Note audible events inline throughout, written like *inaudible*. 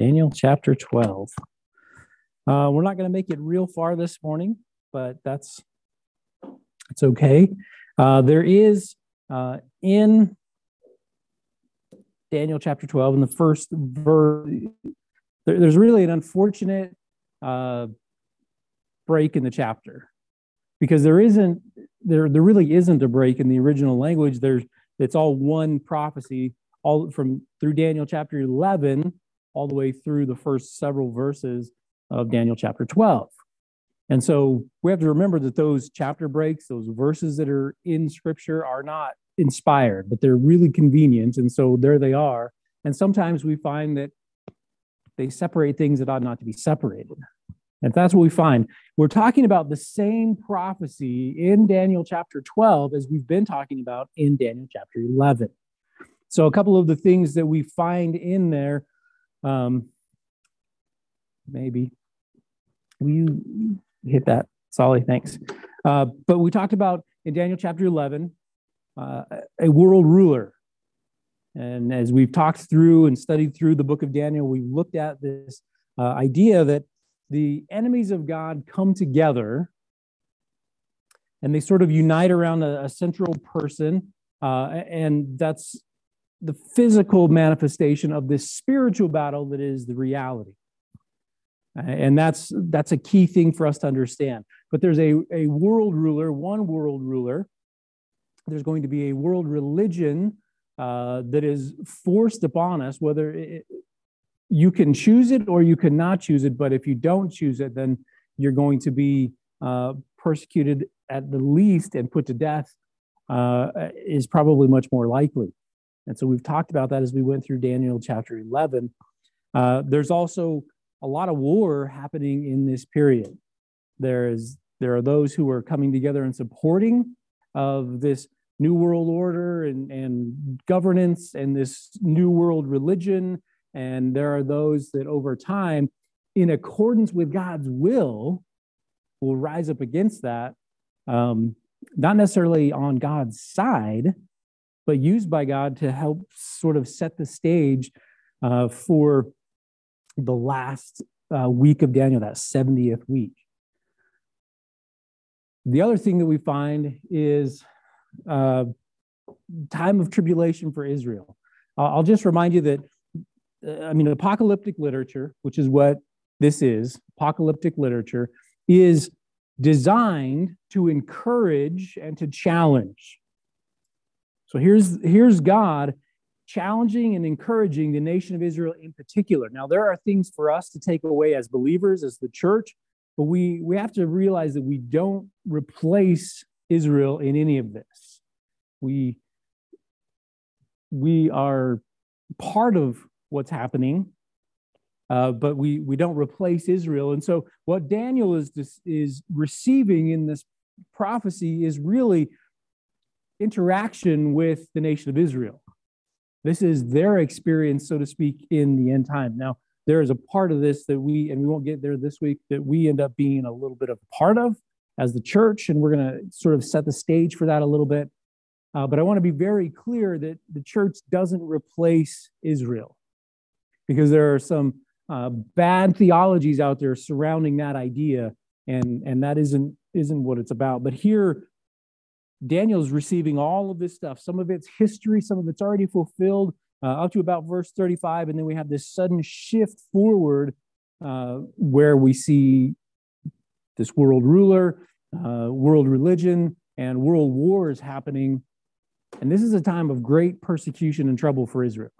Daniel chapter 12. Uh, we're not going to make it real far this morning, but that's it's okay. Uh, there is uh, in Daniel chapter 12, in the first verse, there, there's really an unfortunate uh, break in the chapter because there isn't there there really isn't a break in the original language. There's it's all one prophecy all from through Daniel chapter 11 all the way through the first several verses of Daniel chapter 12. And so we have to remember that those chapter breaks, those verses that are in scripture are not inspired, but they're really convenient. And so there they are. And sometimes we find that they separate things that ought not to be separated. And that's what we find. We're talking about the same prophecy in Daniel chapter 12 as we've been talking about in Daniel chapter 11. So, a couple of the things that we find in there, um, maybe. Will you hit that? Solly, thanks. Uh, but we talked about in Daniel chapter 11 uh, a world ruler. And as we've talked through and studied through the book of Daniel, we've looked at this uh, idea that the enemies of God come together and they sort of unite around a, a central person. Uh, and that's the physical manifestation of this spiritual battle that is the reality. And that's that's a key thing for us to understand. But there's a, a world ruler, one world ruler. There's going to be a world religion uh, that is forced upon us, whether it, you can choose it or you cannot choose it. But if you don't choose it, then you're going to be uh, persecuted at the least and put to death, uh, is probably much more likely. And so we've talked about that as we went through Daniel chapter 11. Uh, there's also a lot of war happening in this period. There is there are those who are coming together and supporting of this new world order and, and governance and this new world religion and there are those that over time, in accordance with God's will, will rise up against that, um, not necessarily on God's side, but used by God to help sort of set the stage uh, for the last uh, week of Daniel, that 70th week. The other thing that we find is uh, time of tribulation for Israel. I'll just remind you that uh, I mean, apocalyptic literature, which is what this is, apocalyptic literature, is designed to encourage and to challenge. So here's, here's God challenging and encouraging the nation of Israel in particular. Now, there are things for us to take away as believers, as the church, but we, we have to realize that we don't replace Israel in any of this. We, we are part of what's happening, uh, but we we don't replace Israel. And so, what Daniel is is receiving in this prophecy is really interaction with the nation of Israel. This is their experience, so to speak, in the end time. Now, there is a part of this that we, and we won't get there this week, that we end up being a little bit of a part of as the church, and we're going to sort of set the stage for that a little bit. Uh, but I want to be very clear that the church doesn't replace Israel because there are some uh, bad theologies out there surrounding that idea, and and that isn't isn't what it's about. But here, Daniel's receiving all of this stuff. Some of it's history, some of it's already fulfilled, uh, up to about verse 35, and then we have this sudden shift forward uh, where we see this world ruler, uh, world religion, and world wars happening. And this is a time of great persecution and trouble for Israel.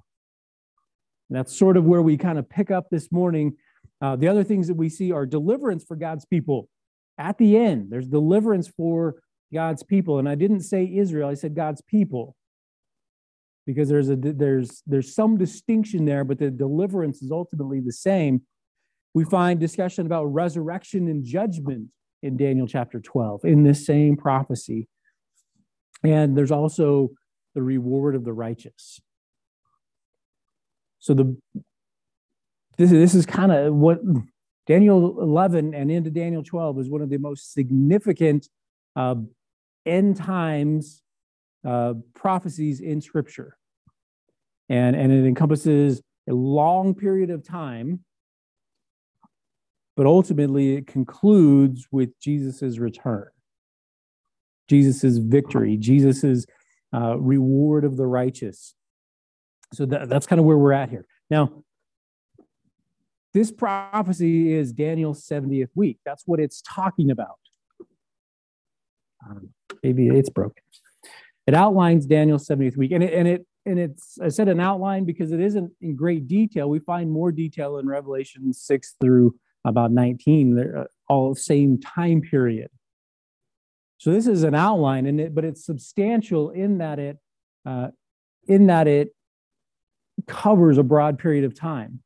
And that's sort of where we kind of pick up this morning. Uh, the other things that we see are deliverance for God's people. At the end, there's deliverance for God's people. And I didn't say Israel, I said God's people. Because there's a there's there's some distinction there, but the deliverance is ultimately the same. We find discussion about resurrection and judgment in Daniel chapter 12 in this same prophecy. And there's also the reward of the righteous. So the this, this is kind of what Daniel 11 and into Daniel 12 is one of the most significant uh, end times uh, prophecies in Scripture. And, and it encompasses a long period of time, but ultimately it concludes with Jesus' return, Jesus' victory, Jesus' uh, reward of the righteous. So that, that's kind of where we're at here. Now, this prophecy is Daniel's 70th week. That's what it's talking about. Um, maybe it's broken. It outlines Daniel's 70th week, and it, and it and it's I said an outline because it isn't in great detail. We find more detail in Revelation 6 through about 19. They're uh, all the same time period. So this is an outline, and it, but it's substantial in that it uh, in that it covers a broad period of time,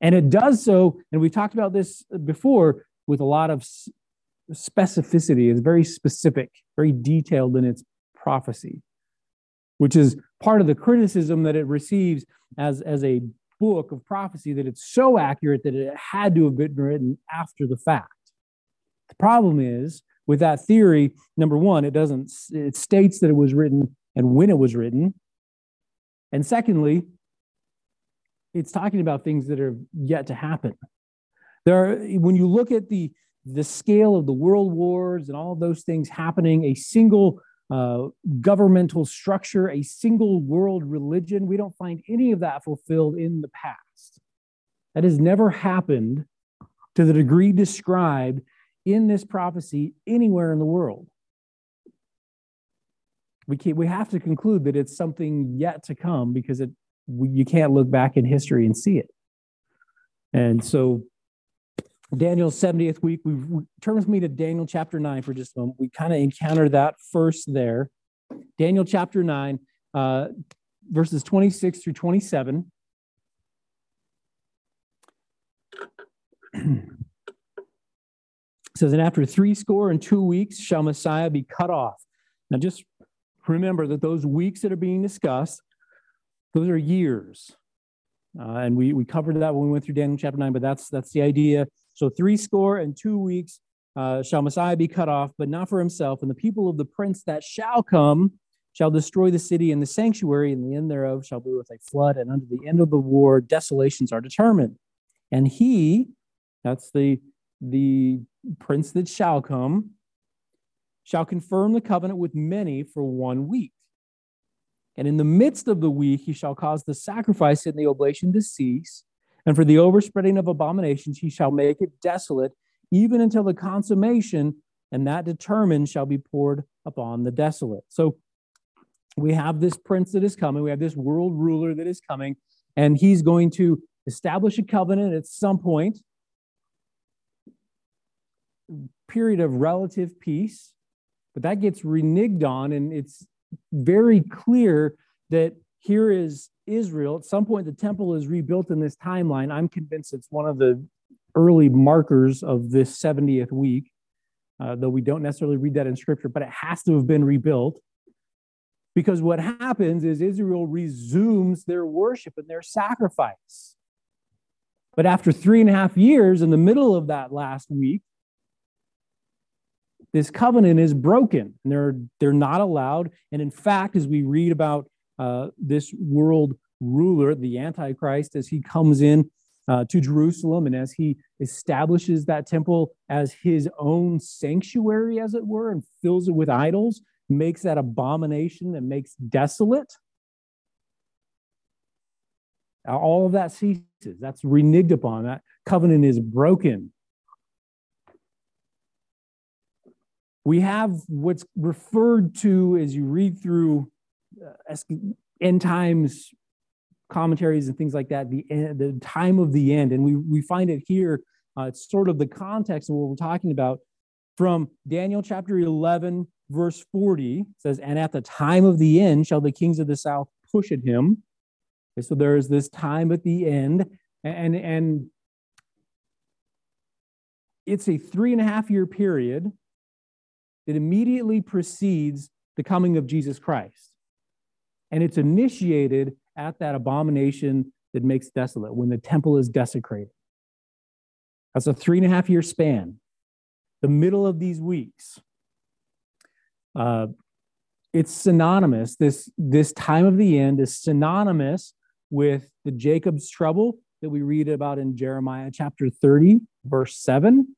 and it does so. And we talked about this before with a lot of specificity. It's very specific, very detailed in its prophecy, which is part of the criticism that it receives as, as a book of prophecy that it's so accurate that it had to have been written after the fact. The problem is with that theory, number one, it doesn't, it states that it was written and when it was written. And secondly, it's talking about things that are yet to happen. There are, when you look at the the scale of the world wars and all those things happening, a single uh, governmental structure, a single world religion. We don't find any of that fulfilled in the past. That has never happened to the degree described in this prophecy anywhere in the world. We, can't, we have to conclude that it's something yet to come because it, you can't look back in history and see it. And so Daniel's 70th week. We, turn with me to Daniel chapter 9 for just a moment. We kind of encountered that first there. Daniel chapter 9, uh, verses 26 through 27. *clears throat* says, And after three score and two weeks shall Messiah be cut off. Now just remember that those weeks that are being discussed, those are years. Uh, and we, we covered that when we went through Daniel chapter 9, but that's that's the idea. So three score and two weeks uh, shall Messiah be cut off, but not for himself. And the people of the prince that shall come shall destroy the city and the sanctuary, and the end thereof shall be with a flood. And under the end of the war, desolations are determined. And he, that's the the prince that shall come, shall confirm the covenant with many for one week. And in the midst of the week, he shall cause the sacrifice and the oblation to cease, and for the overspreading of abominations, he shall make it desolate, even until the consummation, and that determined shall be poured upon the desolate. So we have this prince that is coming, we have this world ruler that is coming, and he's going to establish a covenant at some point, period of relative peace, but that gets reneged on, and it's very clear that here is Israel. At some point, the temple is rebuilt in this timeline. I'm convinced it's one of the early markers of this 70th week, uh, though we don't necessarily read that in scripture, but it has to have been rebuilt. Because what happens is Israel resumes their worship and their sacrifice. But after three and a half years, in the middle of that last week, this covenant is broken and they're, they're not allowed. And in fact, as we read about uh, this world ruler, the Antichrist, as he comes in uh, to Jerusalem and as he establishes that temple as his own sanctuary, as it were, and fills it with idols, makes that abomination and makes desolate. All of that ceases. That's reneged upon. That covenant is broken. We have what's referred to as you read through uh, end times commentaries and things like that, the, the time of the end. And we, we find it here. Uh, it's sort of the context of what we're talking about from Daniel chapter 11, verse 40 says, And at the time of the end shall the kings of the south push at him. Okay, so there is this time at the end. And, and it's a three and a half year period that immediately precedes the coming of Jesus Christ. And it's initiated at that abomination that makes desolate when the temple is desecrated. That's a three and a half year span. The middle of these weeks. Uh, it's synonymous. This, this time of the end is synonymous with the Jacob's trouble that we read about in Jeremiah chapter 30, verse 7,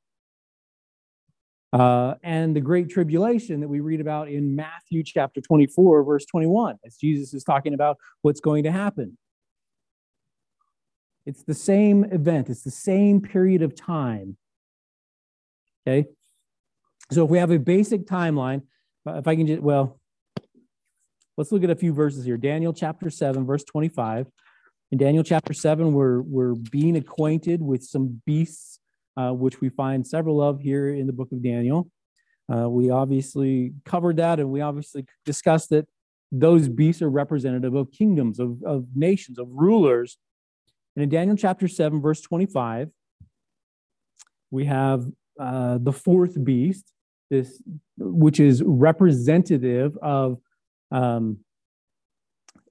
uh, and the great tribulation that we read about in Matthew chapter 24, verse 21, as Jesus is talking about what's going to happen. It's the same event, it's the same period of time. Okay? So if we have a basic timeline, if I can just, well, let's look at a few verses here. Daniel chapter 7, verse 25. In Daniel chapter 7, we're, we're being acquainted with some beasts, uh, which we find several of here in the book of Daniel. Uh, we obviously covered that and we obviously discussed that those beasts are representative of kingdoms, of, of nations, of rulers. And in Daniel chapter 7, verse 25, we have uh, the fourth beast, this, which is representative of um,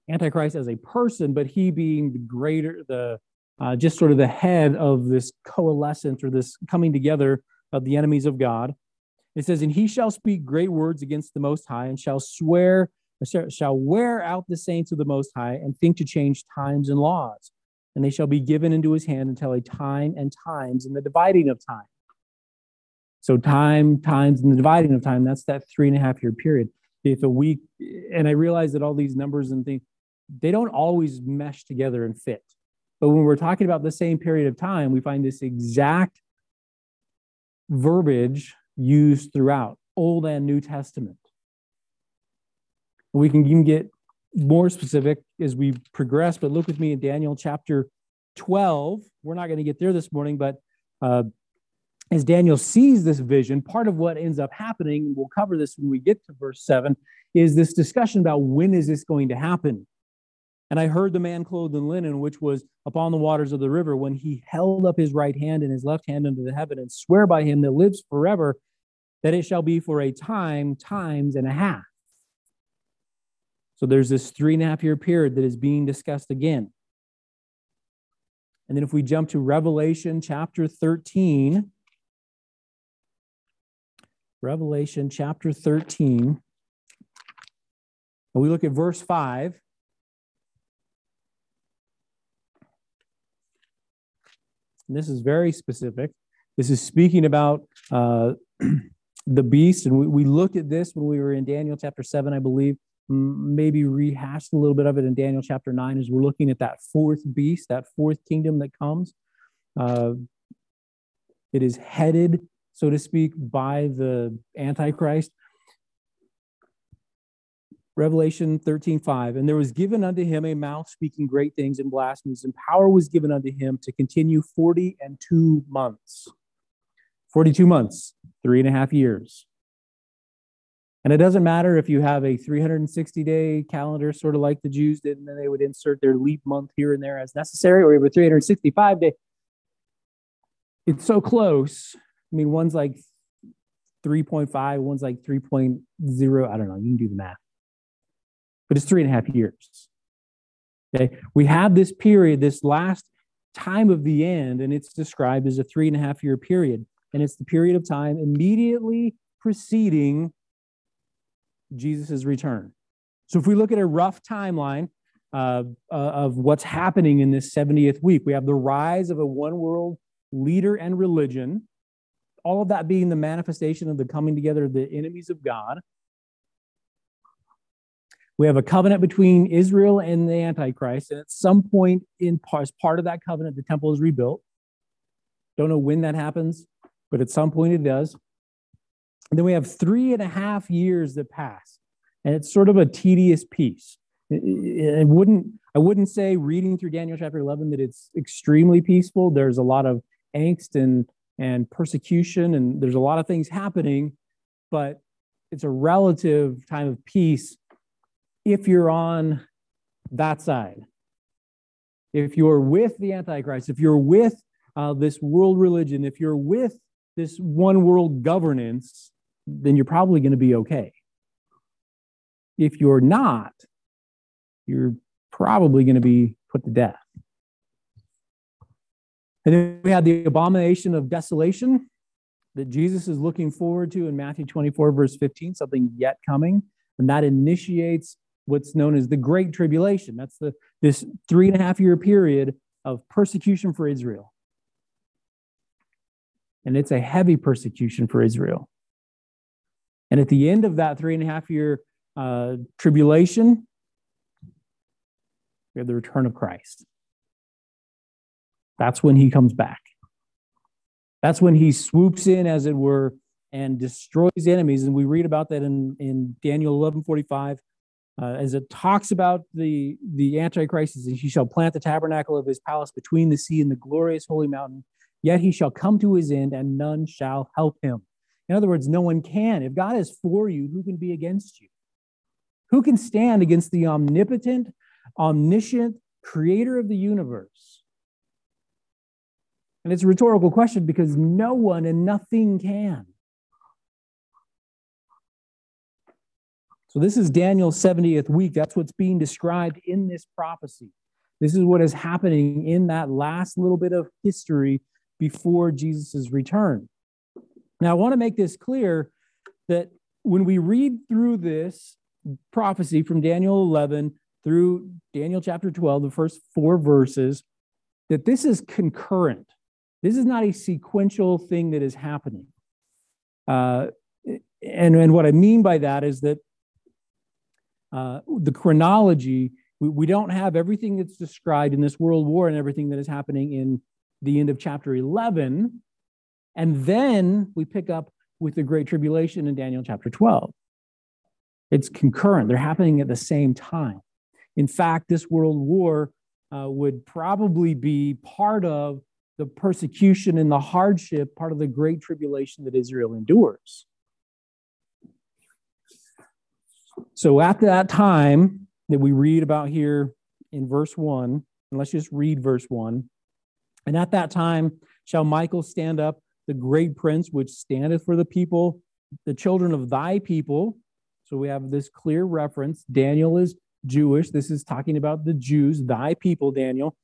Antichrist as a person, but he being the greater, the uh, just sort of the head of this coalescence or this coming together of the enemies of God. It says, And he shall speak great words against the Most High, and shall swear, shall wear out the saints of the Most High, and think to change times and laws. And they shall be given into his hand until a time and times and the dividing of time. So time, times, and the dividing of time, that's that three and a half year period. If a week, and I realize that all these numbers and things, they don't always mesh together and fit. But when we're talking about the same period of time, we find this exact verbiage used throughout Old and New Testament. We can even get more specific as we progress, but look with me in Daniel chapter 12. We're not going to get there this morning, but uh, as Daniel sees this vision, part of what ends up happening, we'll cover this when we get to verse 7, is this discussion about when is this going to happen? And I heard the man clothed in linen, which was upon the waters of the river, when he held up his right hand and his left hand unto the heaven, and swear by him that lives forever, that it shall be for a time, times and a half. So there's this three and a half year period that is being discussed again. And then if we jump to Revelation chapter 13, Revelation chapter 13, and we look at verse 5. And this is very specific. This is speaking about uh, *clears throat* the beast. And we, we looked at this when we were in Daniel chapter 7, I believe. Maybe rehashed a little bit of it in Daniel chapter 9 as we're looking at that fourth beast, that fourth kingdom that comes. Uh, it is headed so to speak, by the Antichrist. Revelation 13, 5. And there was given unto him a mouth speaking great things and blasphemies, and power was given unto him to continue 40 and two months. 42 months, three and a half years. And it doesn't matter if you have a 360 day calendar, sort of like the Jews did, and then they would insert their leap month here and there as necessary, or a 365 day. It's so close I mean, one's like 3.5, one's like 3.0. I don't know. You can do the math. But it's three and a half years. Okay. We have this period, this last time of the end, and it's described as a three and a half year period. And it's the period of time immediately preceding Jesus' return. So if we look at a rough timeline uh, of what's happening in this 70th week, we have the rise of a one world leader and religion all of that being the manifestation of the coming together of the enemies of God. We have a covenant between Israel and the Antichrist, and at some point in as part of that covenant, the temple is rebuilt. Don't know when that happens, but at some point it does. And then we have three and a half years that pass, and it's sort of a tedious peace. It, wouldn't I wouldn't say reading through Daniel chapter 11 that it's extremely peaceful. There's a lot of angst and and persecution, and there's a lot of things happening, but it's a relative time of peace if you're on that side. If you're with the Antichrist, if you're with uh, this world religion, if you're with this one world governance, then you're probably going to be okay. If you're not, you're probably going to be put to death. And then we had the abomination of desolation that Jesus is looking forward to in Matthew 24, verse 15, something yet coming. And that initiates what's known as the Great Tribulation. That's the this three and a half year period of persecution for Israel. And it's a heavy persecution for Israel. And at the end of that three and a half year uh, tribulation, we have the return of Christ. That's when he comes back. That's when he swoops in, as it were, and destroys enemies. And we read about that in, in Daniel 11 45. Uh, as it talks about the, the Antichrist, and he shall plant the tabernacle of his palace between the sea and the glorious holy mountain. Yet he shall come to his end, and none shall help him. In other words, no one can. If God is for you, who can be against you? Who can stand against the omnipotent, omniscient creator of the universe? And it's a rhetorical question because no one and nothing can. So, this is Daniel's 70th week. That's what's being described in this prophecy. This is what is happening in that last little bit of history before Jesus' return. Now, I want to make this clear that when we read through this prophecy from Daniel 11 through Daniel chapter 12, the first four verses, that this is concurrent. This is not a sequential thing that is happening. Uh, and, and what I mean by that is that uh, the chronology, we, we don't have everything that's described in this world war and everything that is happening in the end of chapter 11. And then we pick up with the Great Tribulation in Daniel chapter 12. It's concurrent, they're happening at the same time. In fact, this world war uh, would probably be part of the persecution and the hardship, part of the great tribulation that Israel endures. So at that time that we read about here in verse 1, and let's just read verse 1. And at that time shall Michael stand up, the great prince, which standeth for the people, the children of thy people. So we have this clear reference. Daniel is Jewish. This is talking about the Jews, thy people, Daniel.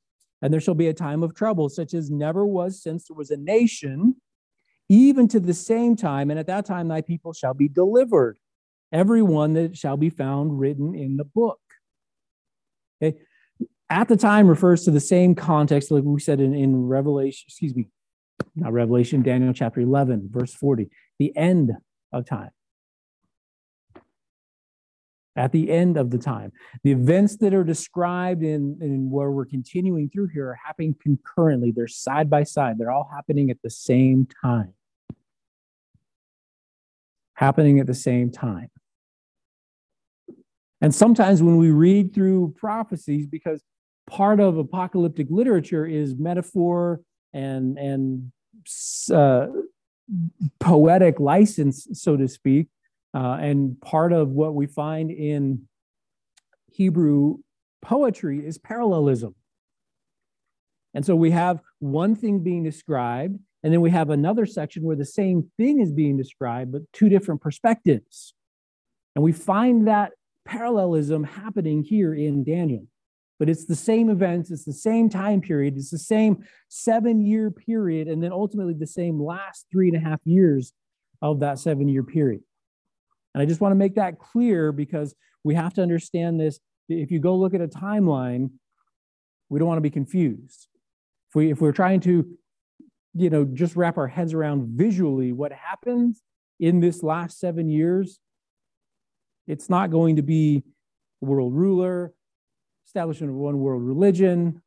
And there shall be a time of trouble, such as never was since there was a nation, even to the same time. And at that time, thy people shall be delivered, everyone that shall be found written in the book. Okay. At the time refers to the same context, like we said in, in Revelation, excuse me, not Revelation, Daniel chapter 11, verse 40, the end of time at the end of the time. The events that are described in, in where we're continuing through here are happening concurrently. They're side by side. They're all happening at the same time. Happening at the same time. And sometimes when we read through prophecies, because part of apocalyptic literature is metaphor and and uh, poetic license, so to speak, uh, and part of what we find in Hebrew poetry is parallelism. And so we have one thing being described, and then we have another section where the same thing is being described, but two different perspectives. And we find that parallelism happening here in Daniel. But it's the same events, it's the same time period, it's the same seven year period, and then ultimately the same last three and a half years of that seven year period. And I just want to make that clear because we have to understand this. If you go look at a timeline, we don't want to be confused. If, we, if we're trying to, you know, just wrap our heads around visually what happens in this last seven years, it's not going to be world ruler, establishment of one world religion,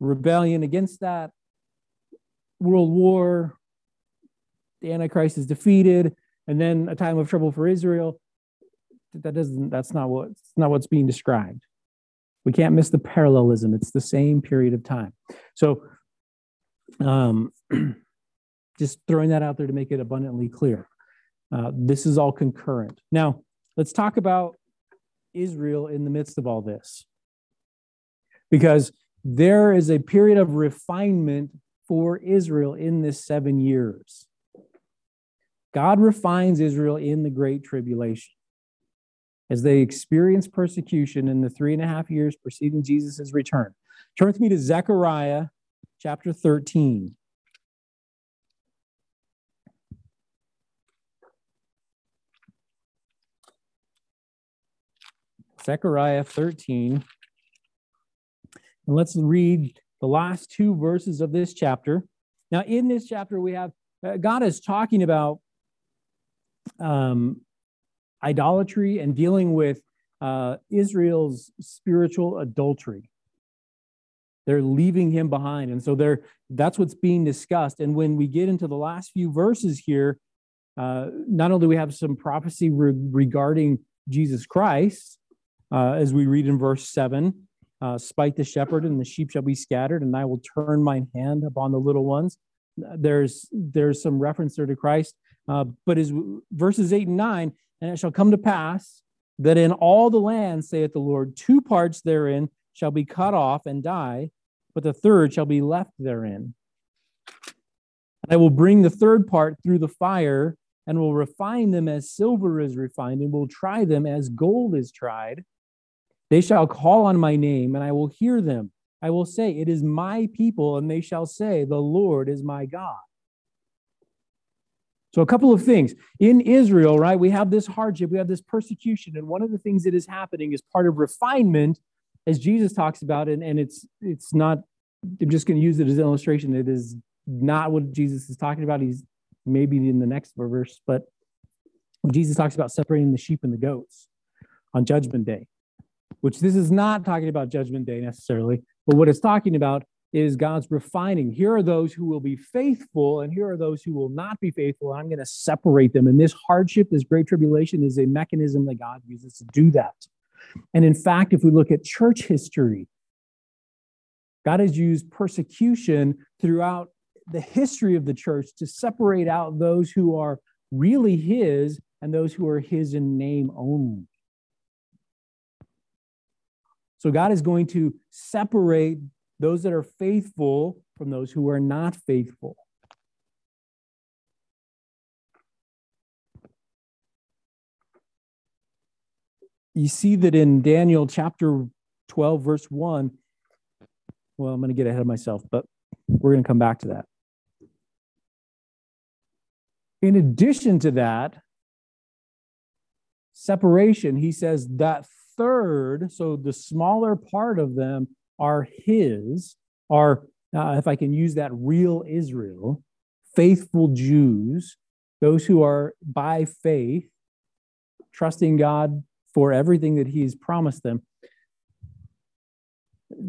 rebellion against that, world war, the Antichrist is defeated, and then a time of trouble for Israel. That doesn't. That's not what. not what's being described. We can't miss the parallelism. It's the same period of time. So, um, *clears throat* just throwing that out there to make it abundantly clear. Uh, this is all concurrent. Now, let's talk about Israel in the midst of all this. Because there is a period of refinement for Israel in this seven years. God refines Israel in the Great Tribulation. As they experience persecution in the three and a half years preceding Jesus' return. Turn with me to Zechariah chapter 13. Zechariah 13. And let's read the last two verses of this chapter. Now, in this chapter, we have uh, God is talking about um, idolatry and dealing with uh, Israel's spiritual adultery. They're leaving him behind. And so they're, that's what's being discussed. And when we get into the last few verses here, uh, not only do we have some prophecy re- regarding Jesus Christ, uh, as we read in verse 7 uh, spite the shepherd and the sheep shall be scattered and i will turn mine hand upon the little ones. There's there's some reference there to christ uh, but as verses 8 and 9 and it shall come to pass that in all the land saith the lord two parts therein shall be cut off and die but the third shall be left therein. And i will bring the third part through the fire and will refine them as silver is refined and will try them as gold is tried they shall call on my name, and I will hear them. I will say, It is my people, and they shall say, The Lord is my God. So, a couple of things. In Israel, right, we have this hardship, we have this persecution, and one of the things that is happening is part of refinement, as Jesus talks about, and, and it's it's not, I'm just going to use it as an illustration. It is not what Jesus is talking about. He's maybe in the next verse, but Jesus talks about separating the sheep and the goats on judgment day which this is not talking about judgment day necessarily, but what it's talking about is God's refining. Here are those who will be faithful, and here are those who will not be faithful. I'm going to separate them. And this hardship, this great tribulation, is a mechanism that God uses to do that. And in fact, if we look at church history, God has used persecution throughout the history of the church to separate out those who are really His and those who are His in name only. So God is going to separate those that are faithful from those who are not faithful. You see that in Daniel chapter 12, verse 1. Well, I'm going to get ahead of myself, but we're going to come back to that. In addition to that, separation, he says that third, so the smaller part of them are his, are, uh, if I can use that, real Israel, faithful Jews, those who are by faith, trusting God for everything that he's promised them.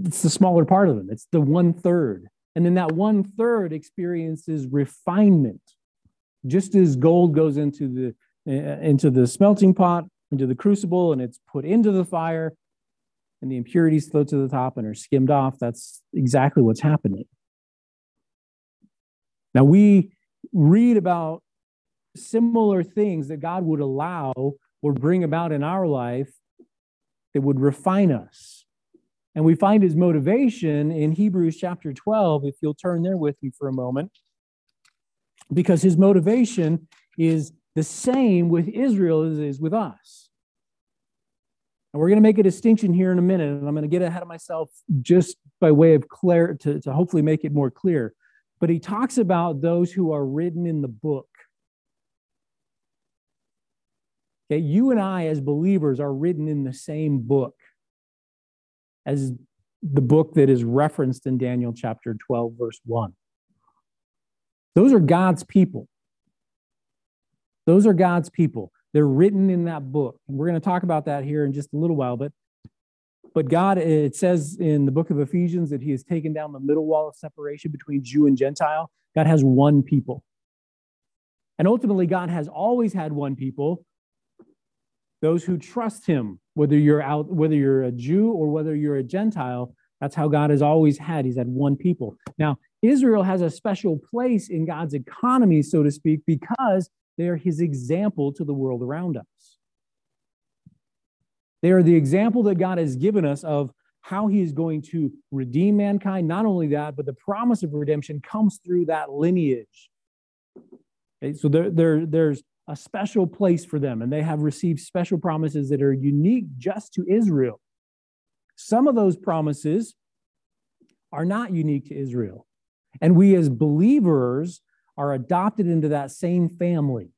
It's the smaller part of them, it's the one third. And then that one third experiences refinement. Just as gold goes into the uh, into the smelting pot, into the crucible and it's put into the fire and the impurities float to the top and are skimmed off. That's exactly what's happening. Now, we read about similar things that God would allow or bring about in our life that would refine us. And we find his motivation in Hebrews chapter 12, if you'll turn there with me for a moment, because his motivation is the same with Israel as is with us. And we're going to make a distinction here in a minute, and I'm going to get ahead of myself just by way of clear to, to hopefully make it more clear. But he talks about those who are written in the book. Okay, you and I, as believers, are written in the same book as the book that is referenced in Daniel chapter 12, verse 1. Those are God's people. Those are God's people. They're written in that book. And we're going to talk about that here in just a little while. But but God, it says in the book of Ephesians that He has taken down the middle wall of separation between Jew and Gentile. God has one people. And ultimately, God has always had one people, those who trust Him, whether you're out, whether you're a Jew or whether you're a Gentile. That's how God has always had. He's had one people. Now, Israel has a special place in God's economy, so to speak, because they are his example to the world around us. They are the example that God has given us of how he is going to redeem mankind. Not only that, but the promise of redemption comes through that lineage. Okay, so there, there, there's a special place for them, and they have received special promises that are unique just to Israel. Some of those promises are not unique to Israel. And we as believers are adopted into that same family.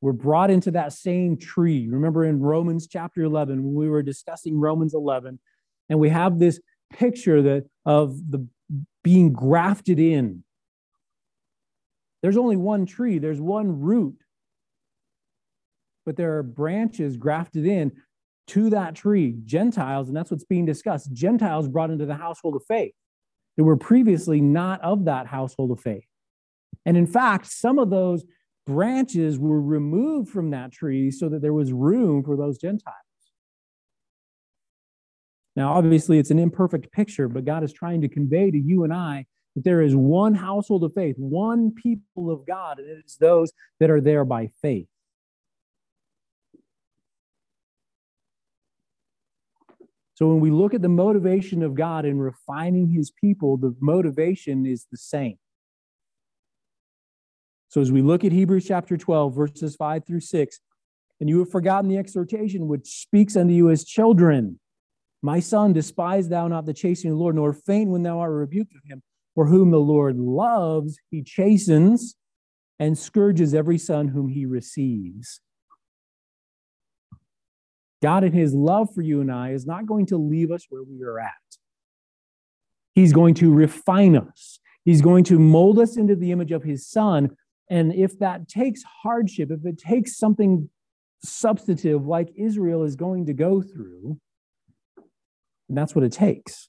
We're brought into that same tree. Remember in Romans chapter 11, when we were discussing Romans 11, and we have this picture that of the being grafted in. There's only one tree, there's one root, but there are branches grafted in to that tree, Gentiles, and that's what's being discussed. Gentiles brought into the household of faith that were previously not of that household of faith. And in fact, some of those branches were removed from that tree so that there was room for those Gentiles. Now, obviously, it's an imperfect picture, but God is trying to convey to you and I that there is one household of faith, one people of God, and it is those that are there by faith. So when we look at the motivation of God in refining his people, the motivation is the same. So as we look at Hebrews chapter 12, verses 5 through 6, and you have forgotten the exhortation which speaks unto you as children. My son, despise thou not the chastening of the Lord, nor faint when thou art rebuked of him. For whom the Lord loves, he chastens and scourges every son whom he receives. God, in his love for you and I, is not going to leave us where we are at. He's going to refine us, he's going to mold us into the image of his son. And if that takes hardship, if it takes something substantive like Israel is going to go through, and that's what it takes.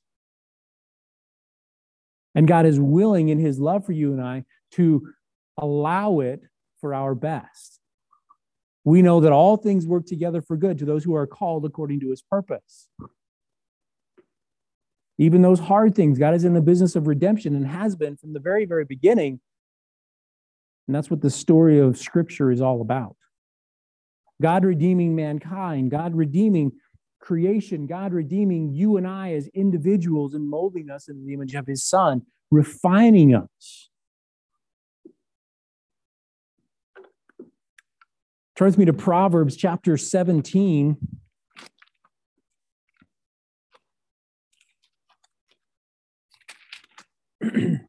And God is willing in his love for you and I to allow it for our best. We know that all things work together for good to those who are called according to his purpose. Even those hard things, God is in the business of redemption and has been from the very, very beginning. And that's what the story of Scripture is all about. God redeeming mankind, God redeeming creation, God redeeming you and I as individuals and molding us in the image of his son, refining us. Turns me to Proverbs chapter 17. *clears throat*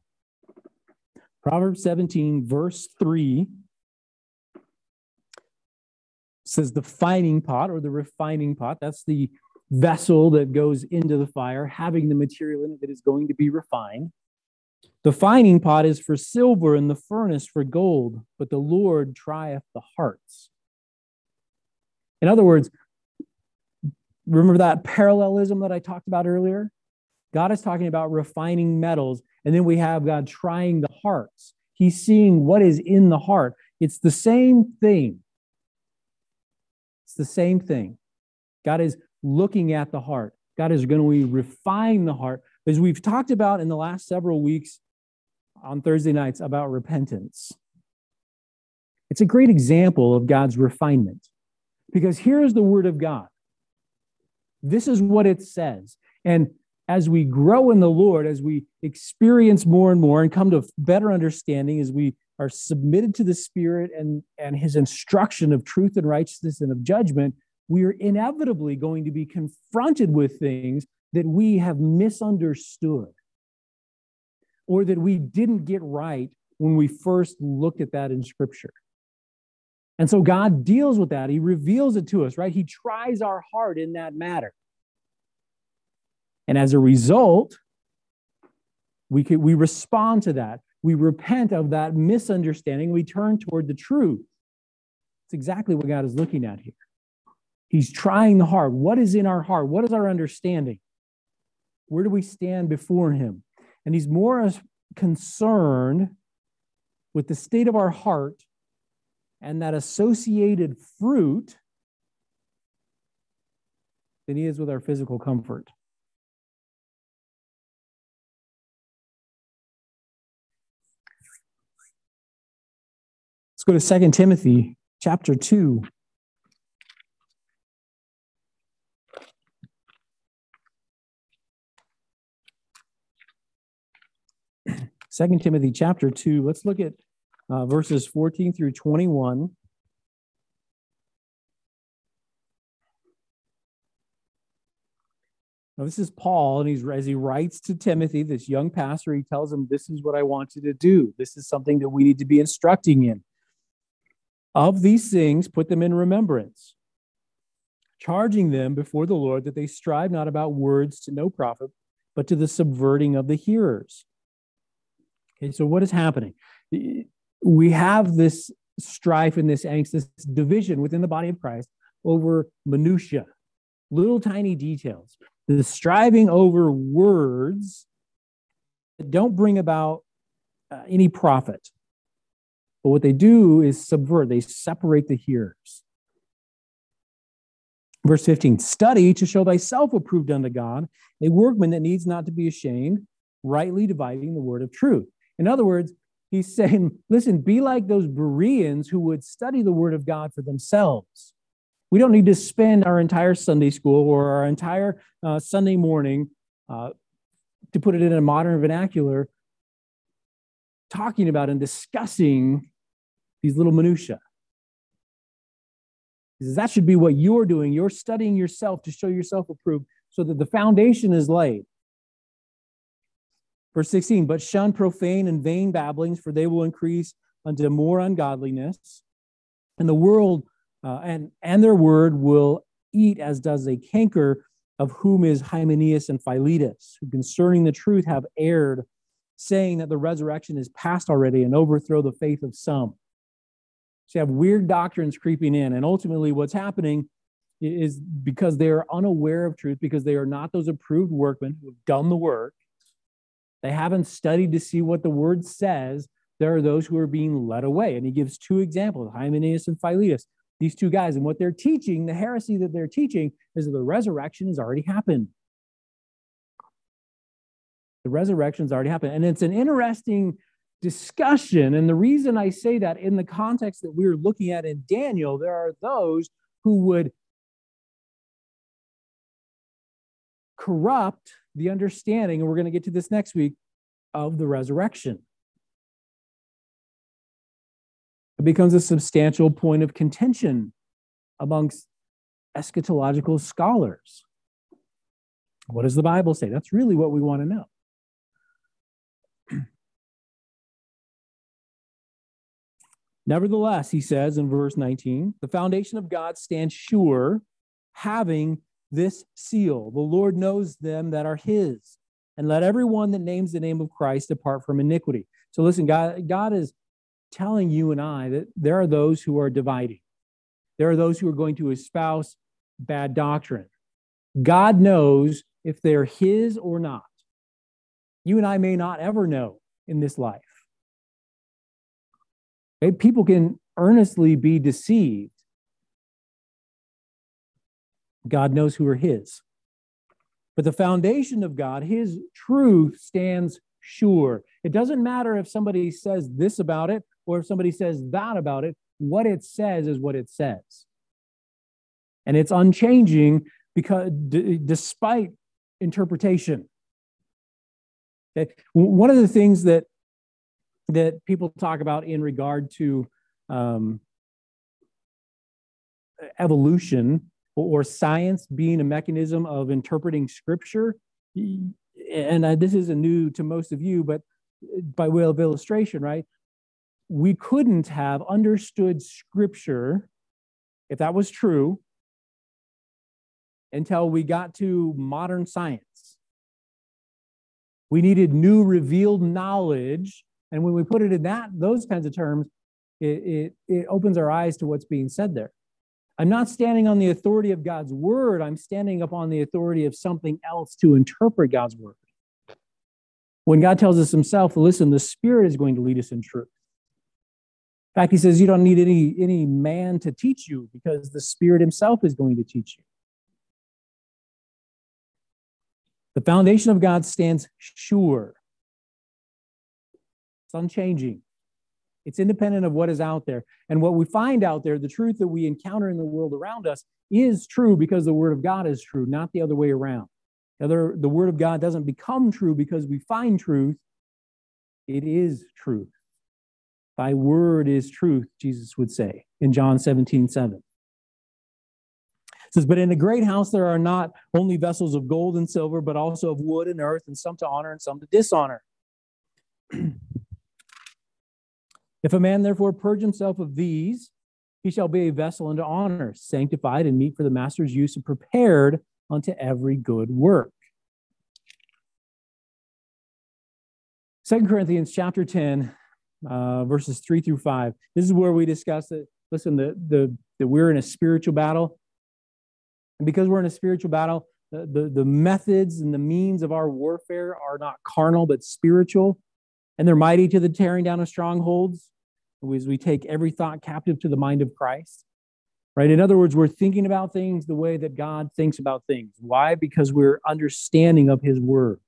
Proverbs 17, verse 3 says the fining pot or the refining pot. That's the vessel that goes into the fire, having the material in it that is going to be refined. The fining pot is for silver and the furnace for gold, but the Lord trieth the hearts. In other words, remember that parallelism that I talked about earlier? God is talking about refining metals, and then we have God trying the hearts. He's seeing what is in the heart. It's the same thing It's the same thing. God is looking at the heart. God is going to refine the heart. As we've talked about in the last several weeks on Thursday nights about repentance, it's a great example of God's refinement because here's the word of God. This is what it says. And as we grow in the Lord, as we experience more and more and come to better understanding, as we are submitted to the Spirit and, and His instruction of truth and righteousness and of judgment, we are inevitably going to be confronted with things that we have misunderstood or that we didn't get right when we first looked at that in Scripture. And so God deals with that. He reveals it to us, right? He tries our heart in that matter. And as a result, we, we respond to that we repent of that misunderstanding, we turn toward the truth. It's exactly what God is looking at here. He's trying the heart. What is in our heart? What is our understanding? Where do we stand before Him? And He's more concerned with the state of our heart and that associated fruit than He is with our physical comfort. Go to Second Timothy chapter 2. Second Timothy chapter 2. Let's look at uh, verses 14 through 21. Now, this is Paul, and he's as he writes to Timothy, this young pastor, he tells him, This is what I want you to do. This is something that we need to be instructing in Of these things, put them in remembrance, charging them before the Lord that they strive not about words to no profit, but to the subverting of the hearers. Okay, so what is happening? We have this strife and this angst, this division within the body of Christ over minutia, little tiny details. The striving over words that don't bring about uh, any profit. But what they do is subvert, they separate the hearers. Verse 15 Study to show thyself approved unto God, a workman that needs not to be ashamed, rightly dividing the word of truth. In other words, he's saying, *laughs* listen, be like those Bereans who would study the word of God for themselves. We don't need to spend our entire Sunday school or our entire uh, Sunday morning, uh, to put it in a modern vernacular, talking about and discussing these little minutiae. He says that should be what you're doing. You're studying yourself to show yourself approved so that the foundation is laid. Verse 16, but shun profane and vain babblings, for they will increase unto more ungodliness. And the world uh, and, and their word will eat as does a canker, of whom is Hymenaeus and Philetus, who concerning the truth have erred, saying that the resurrection is past already and overthrow the faith of some. So you have weird doctrines creeping in. And ultimately, what's happening is because they are unaware of truth, because they are not those approved workmen who have done the work, they haven't studied to see what the word says. There are those who are being led away. And he gives two examples Hymenaeus and Philetus these two guys. And what they're teaching, the heresy that they're teaching, is that the resurrection has already happened. The resurrection's already happened. And it's an interesting discussion. And the reason I say that in the context that we are looking at in Daniel, there are those who would corrupt the understanding, and we're going to get to this next week, of the resurrection. It becomes a substantial point of contention amongst eschatological scholars. What does the Bible say? That's really what we want to know. Nevertheless, he says in verse 19, the foundation of God stands sure, having this seal The Lord knows them that are his. And let everyone that names the name of Christ depart from iniquity. So listen, God, God is telling you and I that there are those who are dividing. There are those who are going to espouse bad doctrine. God knows if they're his or not. You and I may not ever know in this life. People can earnestly be deceived. God knows who are his. But the foundation of God, his truth, stands sure. It doesn't matter if somebody says this about it or if somebody says that about it, what it says is what it says. And it's unchanging because d- despite interpretation. Okay. One of the things that that people talk about in regard to um, evolution or, science being a mechanism of interpreting scripture, and uh, this isn't new to most of you, but by way of illustration, right? we couldn't have understood scripture, if that was true, until we got to modern science. We needed new revealed knowledge. And when we put it in that those kinds of terms, it, it, it opens our eyes to what's being said there. I'm not standing on the authority of God's word. I'm standing upon the authority of something else to interpret God's word. When God tells us himself, listen, the Spirit is going to lead us in truth. In fact, he says you don't need any, any man to teach you because the Spirit Himself is going to teach you. The foundation of God stands sure, it's unchanging. It's independent of what is out there. And what we find out there, the truth that we encounter in the world around us, is true because the Word of God is true, not the other way around. The, other, the Word of God doesn't become true because we find truth, it is truth. Thy word is truth, Jesus would say in John 17, 7. It says, But in the great house there are not only vessels of gold and silver, but also of wood and earth, and some to honor and some to dishonor. *clears throat* if a man therefore purge himself of these, He shall be a vessel unto honor, sanctified and meet for the master's use and prepared unto every good work. Second Corinthians chapter 10, uh, verses 3 through 5. This is where we discuss that. Listen, the, the, that we're in a spiritual battle. And because we're in a spiritual battle, the, the, the methods and the means of our warfare are not carnal, but spiritual. And they're mighty to the tearing down of strongholds as we take every thought captive to the mind of Christ. Right? In other words, we're thinking about things the way that God thinks about things. Why? Because we're understanding of his word.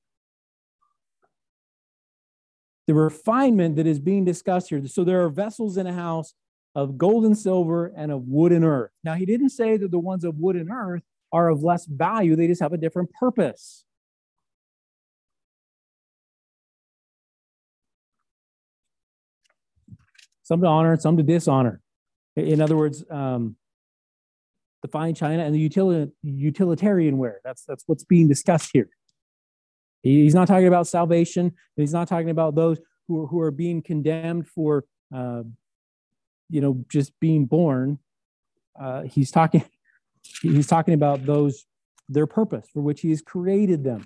The refinement that is being discussed here. So there are vessels in a house of gold and silver and of wood and earth. Now, he didn't say that the ones of wood and earth are of less value, they just have a different purpose. Some to honor, some to dishonor. In other words, um, the fine china and the utility, utilitarian ware. That's, that's what's being discussed here. He's not talking about salvation. He's not talking about those who are, who are being condemned for, uh, you know, just being born. Uh, he's talking He's talking about those, their purpose for which he has created them.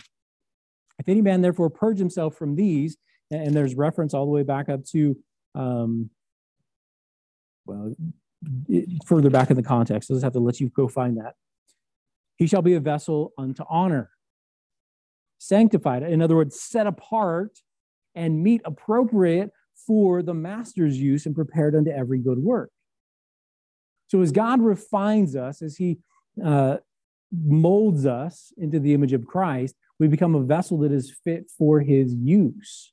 If any man therefore purge himself from these, and there's reference all the way back up to, um, well, further back in the context. I'll just have to let you go find that. He shall be a vessel unto honor, sanctified, in other words, set apart and meet appropriate for the master's use and prepared unto every good work. So as God refines us, as He uh, molds us into the image of Christ, we become a vessel that is fit for His use.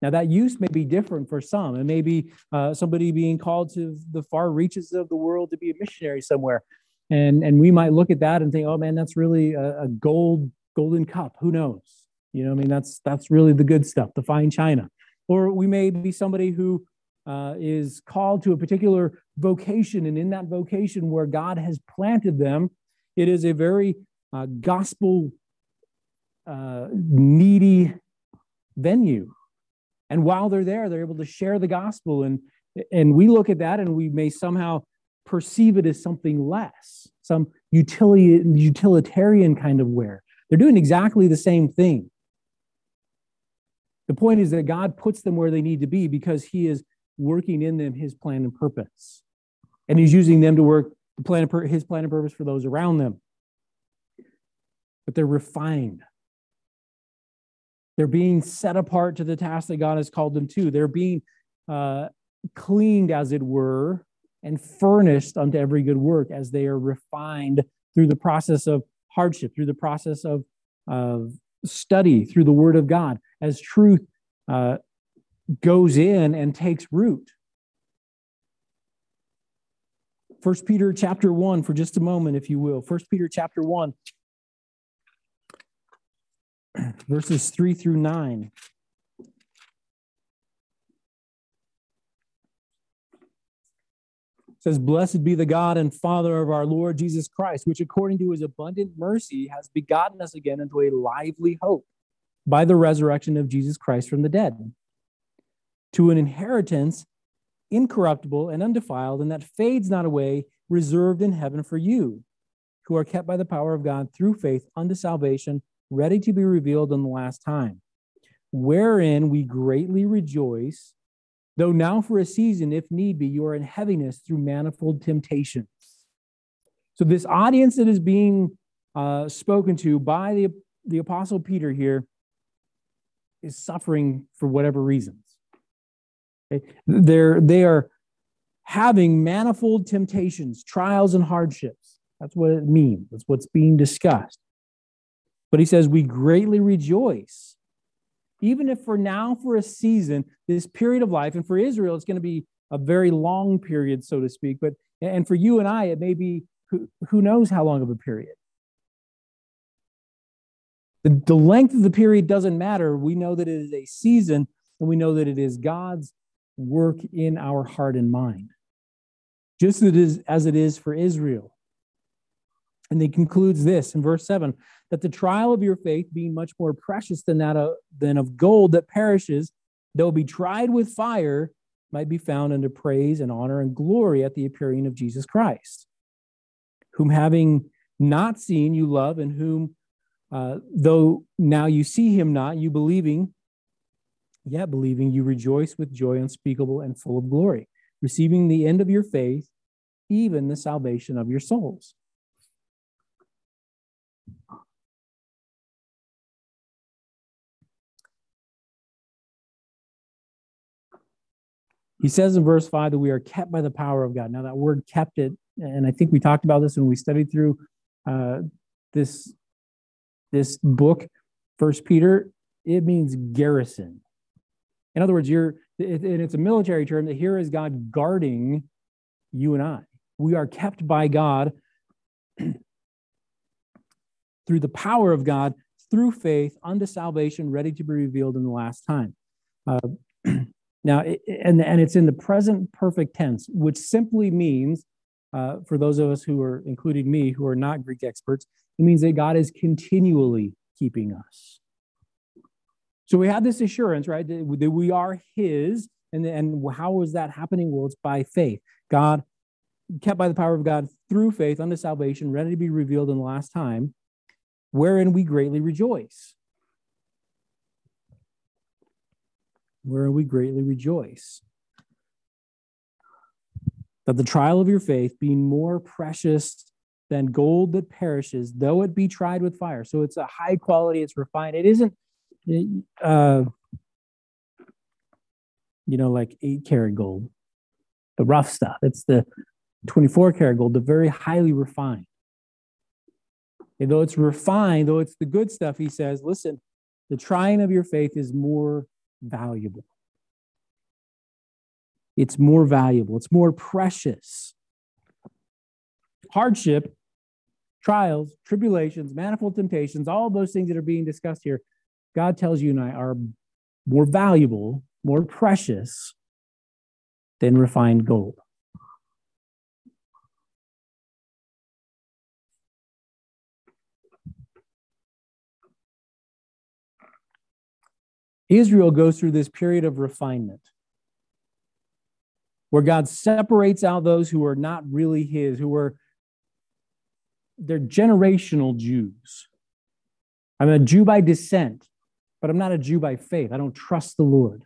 Now, that use may be different for some. It may be uh, somebody being called to the far reaches of the world to be a missionary somewhere. And, and we might look at that and think, oh man, that's really a, a gold, golden cup. Who knows? You know, I mean, that's, that's really the good stuff, the fine china. Or we may be somebody who uh, is called to a particular vocation, and in that vocation where God has planted them, it is a very uh, gospel uh, needy venue. And while they're there, they're able to share the gospel, and and we look at that and we may somehow perceive it as something less, some utility, utilitarian kind of wear. They're doing exactly the same thing. The point is that God puts them where they need to be because He is working in them his plan and purpose. And he's using them to work the plan his plan and purpose for those around them. But they're refined. They're being set apart to the task that God has called them to. They're being uh, cleaned, as it were, and furnished unto every good work as they are refined through the process of hardship, through the process of, of study, through the Word of God, as truth uh, goes in and takes root. First Peter chapter 1 for just a moment if you will. First Peter chapter 1 *clears throat* verses 3 through 9. says, Blessed be the God and Father of our Lord Jesus Christ, which according to his abundant mercy has begotten us again into a lively hope by the resurrection of Jesus Christ from the dead to an inheritance incorruptible and undefiled, and that fades not away, reserved in heaven for you, who are kept by the power of God through faith unto salvation, ready to be revealed in the last time, wherein we greatly rejoice, though now for a season, if need be, you are in heaviness through manifold temptations. So, this audience that is being uh, spoken to by the, the Apostle Peter here is suffering for whatever reasons. Okay? They're, they are having manifold temptations, trials, and hardships. That's what it means. That's what's being discussed. But he says, We greatly rejoice. Even if for now, for a season, this period of life, and for Israel, it's going to be a very long period, so to speak. But and for you and I, it may be who, who knows how long of a period. The, the length of the period doesn't matter. We know that it is a season, and we know that it is God's work in our heart and mind, just as it is, as it is for Israel. And he concludes this in verse 7 that the trial of your faith, being much more precious than that of, than of gold that perishes, though be tried with fire, might be found unto praise and honor and glory at the appearing of Jesus Christ, whom having not seen you love, and whom, uh, though now you see him not, you believing, yet believing, you rejoice with joy unspeakable and full of glory, receiving the end of your faith, even the salvation of your souls. He says in verse 5 that we are kept by the power of God. Now, that word kept it, and I think we talked about this when we studied through uh, this, this book, First Peter, it means garrison. In other words, you're, and it's a military term that here is God guarding you and I. We are kept by God *clears throat* through the power of God, through faith, unto salvation, ready to be revealed in the last time. Uh, *clears throat* now, and, and it's in the present perfect tense, which simply means, uh, for those of us who are, including me, who are not Greek experts, it means that God is continually keeping us. So we have this assurance, right, that, that we are His. And, and how is that happening? Well, it's by faith. God, kept by the power of God through faith unto salvation, ready to be revealed in the last time, wherein we greatly rejoice. Wherein we greatly rejoice. That the trial of your faith, being more precious than gold that perishes, though it be tried with fire. So it's a high quality, it's refined. It isn't, uh, you know, like eight karat gold, the rough stuff. It's the 24 karat gold, the very highly refined. And though it's refined, though it's the good stuff, he says, listen, the trying of your faith is more valuable. It's more valuable, it's more precious. Hardship, trials, tribulations, manifold temptations, all those things that are being discussed here, God tells you and I are more valuable, more precious than refined gold. Israel goes through this period of refinement where God separates out those who are not really his, who are they're generational Jews. I'm a Jew by descent, but I'm not a Jew by faith. I don't trust the Lord.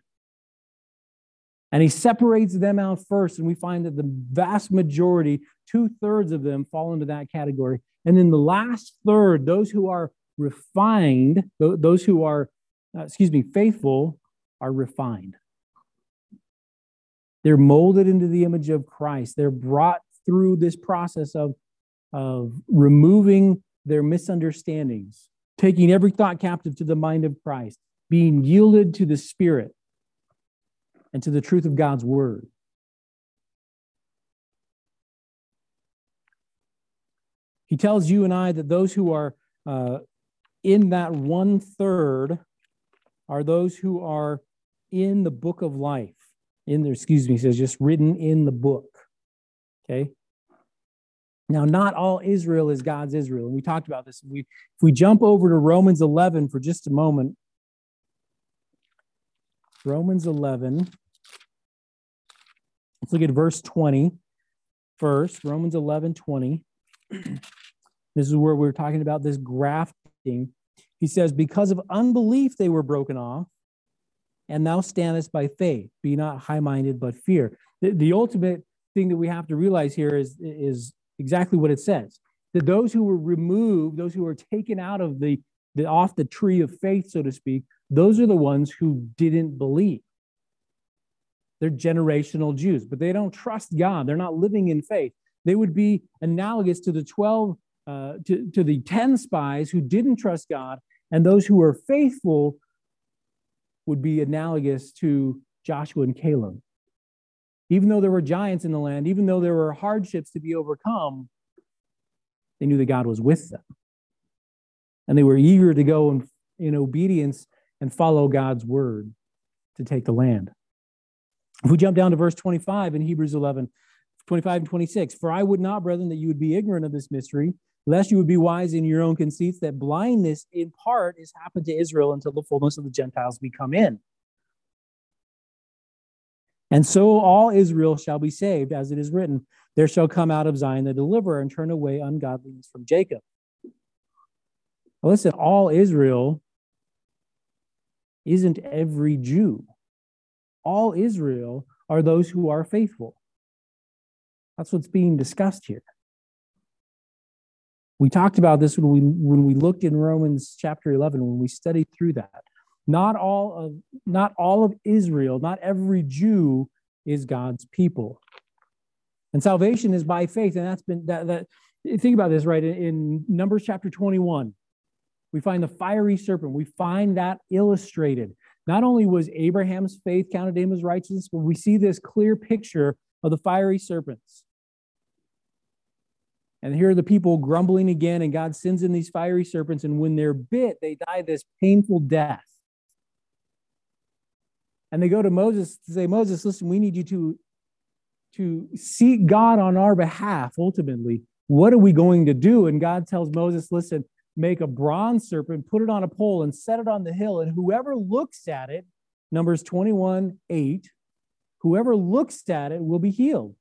And he separates them out first, and we find that the vast majority, two thirds of them, fall into that category. And then the last third, those who are refined, those who are uh, excuse me, faithful are refined. They're molded into the image of Christ. They're brought through this process of, of removing their misunderstandings, taking every thought captive to the mind of Christ, being yielded to the Spirit and to the truth of God's word. He tells you and I that those who are uh, in that one third are those who are in the book of life. In there, excuse me, says just written in the book. Okay. Now, not all Israel is God's Israel. And we talked about this. We, if we jump over to Romans 11 for just a moment, Romans 11, let's look at verse 20 first. Romans 11, 20. *clears throat* this is where we're talking about this grafting he says, Because of unbelief they were broken off, and thou standest by faith. Be not high minded, but fear. The, the ultimate thing that we have to realize here is, is exactly what it says that those who were removed, those who were taken out of the, the off the tree of faith, so to speak, those are the ones who didn't believe. They're generational Jews, but they don't trust God. They're not living in faith. They would be analogous to the 12, uh, to, to the 10 spies who didn't trust God and those who were faithful would be analogous to Joshua and Caleb. Even though there were giants in the land, even though there were hardships to be overcome, they knew that God was with them. And they were eager to go in, in obedience and follow God's word to take the land. If we jump down to verse 25 in Hebrews 11, 25 and 26, for I would not, brethren, that you would be ignorant of this mystery lest you would be wise in your own conceits, that blindness in part is happened to Israel until the fullness of the Gentiles be come in. And so all Israel shall be saved, as it is written, There shall come out of Zion the deliverer and turn away ungodliness from Jacob. Well, listen, all Israel isn't every Jew. All Israel are those who are faithful. That's what's being discussed here. We talked about this when we when we looked in Romans chapter 11 when we studied through that. Not all of not all of Israel, not every Jew is God's people. And salvation is by faith and that's been that that think about this right in, in Numbers chapter 21. We find the fiery serpent. We find that illustrated. Not only was Abraham's faith counted him as righteousness, but we see this clear picture of the fiery serpents. And here are the people grumbling again, and God sends in these fiery serpents, and when they're bit, they die this painful death. And they go to Moses to say, Moses, listen, we need you to, to seek God on our behalf ultimately. What are we going to do? And God tells Moses, listen, make a bronze serpent, put it on a pole, and set it on the hill. And whoever looks at it, Numbers 21 8, whoever looks at it will be healed.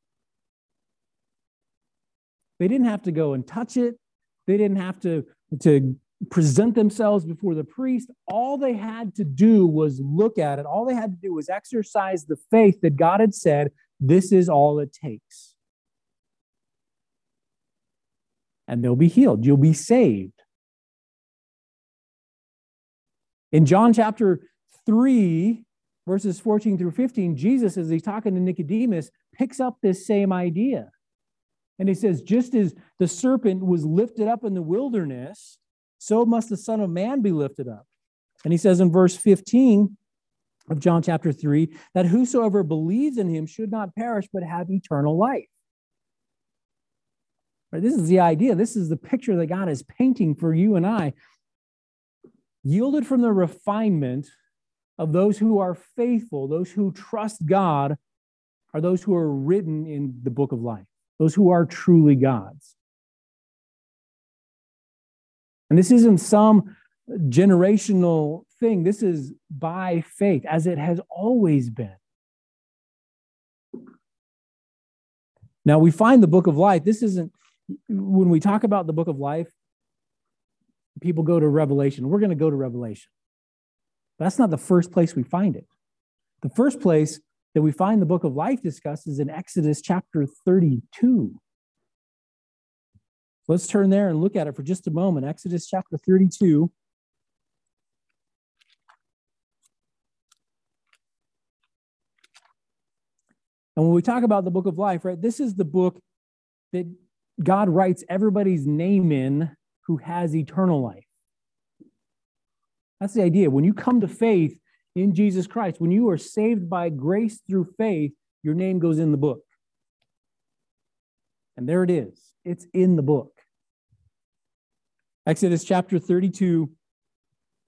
They didn't have to go and touch it, they didn't have to, to present themselves before the priest. All they had to do was look at it. All they had to do was exercise the faith that God had said, this is all it takes. And they'll be healed. You'll be saved. In John chapter 3, verses 14 through 15, Jesus, as he's talking to Nicodemus, picks up this same idea. And he says, just as the serpent was lifted up in the wilderness, so must the Son of Man be lifted up. And he says in verse 15 of John chapter 3 that whosoever believes in him should not perish but have eternal life. Right, this is the idea. This is the picture that God is painting for you and I yielded from the refinement of those who are faithful, those who trust God, are those who are written in the book of life, those who are truly God's. And this isn't some generational thing, this is by faith, as it has always been. Now, we find the book of life. This isn't, when we talk about the book of life, people go to Revelation. We're going to go to Revelation. That's not the first place we find it. The first place that we find the book of life discusses in Exodus chapter 32. Let's turn there and look at it for just a moment. Exodus chapter 32. And when we talk about the book of life, right, this is the book that God writes everybody's name in who has eternal life. That's the idea. When you come to faith in Jesus Christ, when you are saved by grace through faith, your name goes in the book. And there it is. It's in the book. Exodus chapter 32.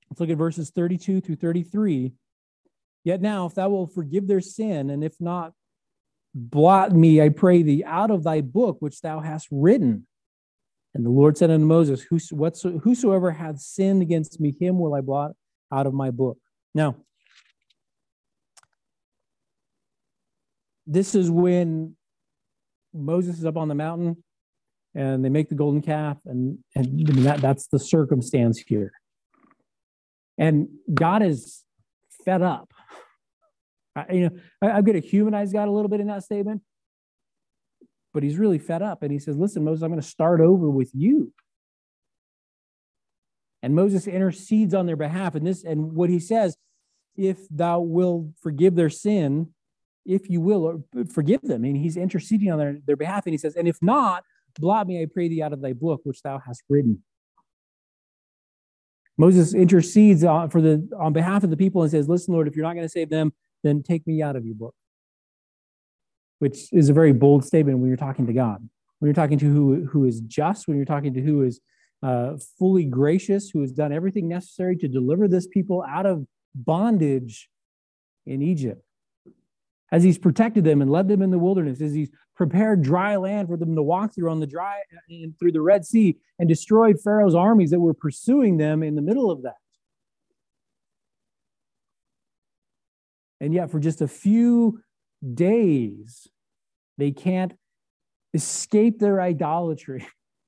Let's look at verses 32 through 33. Yet now, if thou wilt forgive their sin, and if not, blot me, I pray thee, out of thy book which thou hast written. And the Lord said unto Moses, Whosoever hath sinned against me, him will I blot out of my book. Now, this is when Moses is up on the mountain and they make the golden calf, and, and that, that's the circumstance here. And God is fed up. I, you know, I, I'm going to humanize God a little bit in that statement but he's really fed up. And he says, Listen, Moses, I'm going to start over with you. And Moses intercedes on their behalf. And this, and what he says, if thou will forgive their sin, if you will, or forgive them. And he's interceding on their, their behalf. And he says, And if not, blot me, I pray thee, out of thy book, which thou hast written. Moses intercedes on, for the, on behalf of the people and says, Listen, Lord, if you're not going to save them, then take me out of your book which is a very bold statement when you're talking to God. When you're talking to who, who is just, when you're talking to who is uh, fully gracious, who has done everything necessary to deliver this people out of bondage in Egypt. As he's protected them and led them in the wilderness, as he's prepared dry land for them to walk through on the dry and through the Red Sea and destroyed Pharaoh's armies that were pursuing them in the middle of that. And yet, for just a few days, they can't escape their idolatry.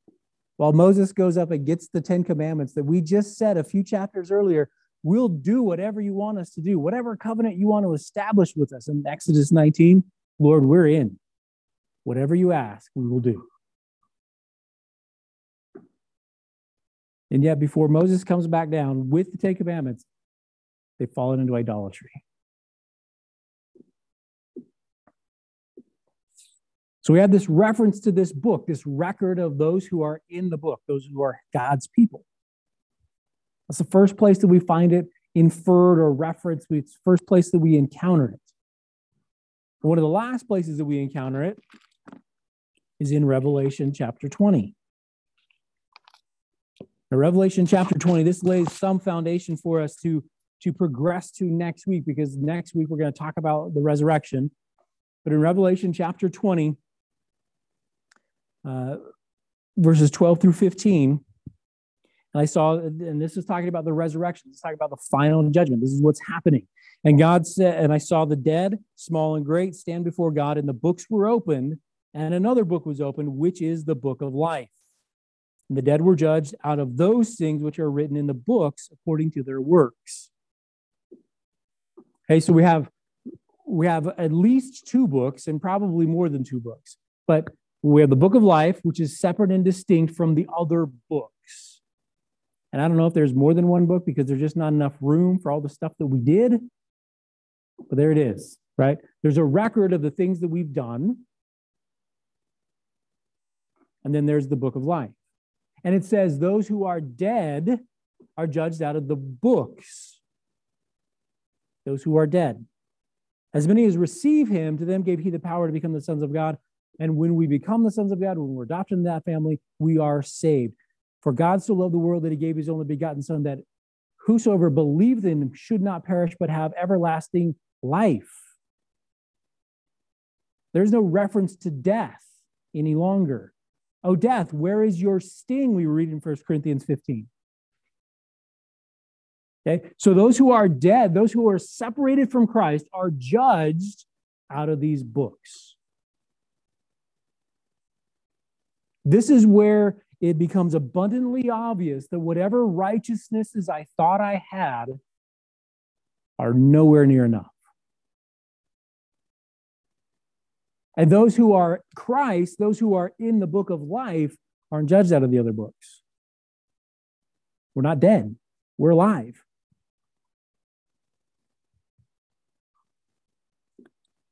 *laughs* While Moses goes up and gets the Ten Commandments that we just said a few chapters earlier, we'll do whatever you want us to do, whatever covenant you want to establish with us. In Exodus 19, Lord, we're in. Whatever you ask, we will do. And yet, before Moses comes back down with the Ten Commandments, they've fallen into idolatry. So we have this reference to this book, this record of those who are in the book, those who are God's people. That's the first place that we find it inferred or referenced. It's the first place that we encounter it. And one of the last places that we encounter it is in Revelation chapter 20. Now, Revelation chapter 20, this lays some foundation for us to, to progress to next week because next week we're going to talk about the resurrection. But in Revelation chapter 20, uh, verses 12 through 15. And I saw, and this is talking about the resurrection. Is talking about the final judgment. This is what's happening. And God said, and I saw the dead, small and great, stand before God, and the books were opened, and another book was opened, which is the book of life. And the dead were judged out of those things which are written in the books according to their works. Okay, so we have we have at least two books and probably more than two books. But we have the book of life, which is separate and distinct from the other books. And I don't know if there's more than one book because there's just not enough room for all the stuff that we did. But there it is, right? There's a record of the things that we've done. And then there's the book of life. And it says, those who are dead are judged out of the books. Those who are dead. As many as receive him, to them gave he the power to become the sons of God and when we become the sons of God, when we're adopted in that family, we are saved. For God so loved the world that he gave his only begotten Son, that whosoever believed in him should not perish, but have everlasting life. There's no reference to death any longer. Oh, death, where is your sting? We read in 1 Corinthians 15. Okay, so those who are dead, those who are separated from Christ, are judged out of these books. This is where it becomes abundantly obvious that whatever righteousnesses I thought I had are nowhere near enough. And those who are Christ, those who are in the book of life, aren't judged out of the other books. We're not dead, we're alive.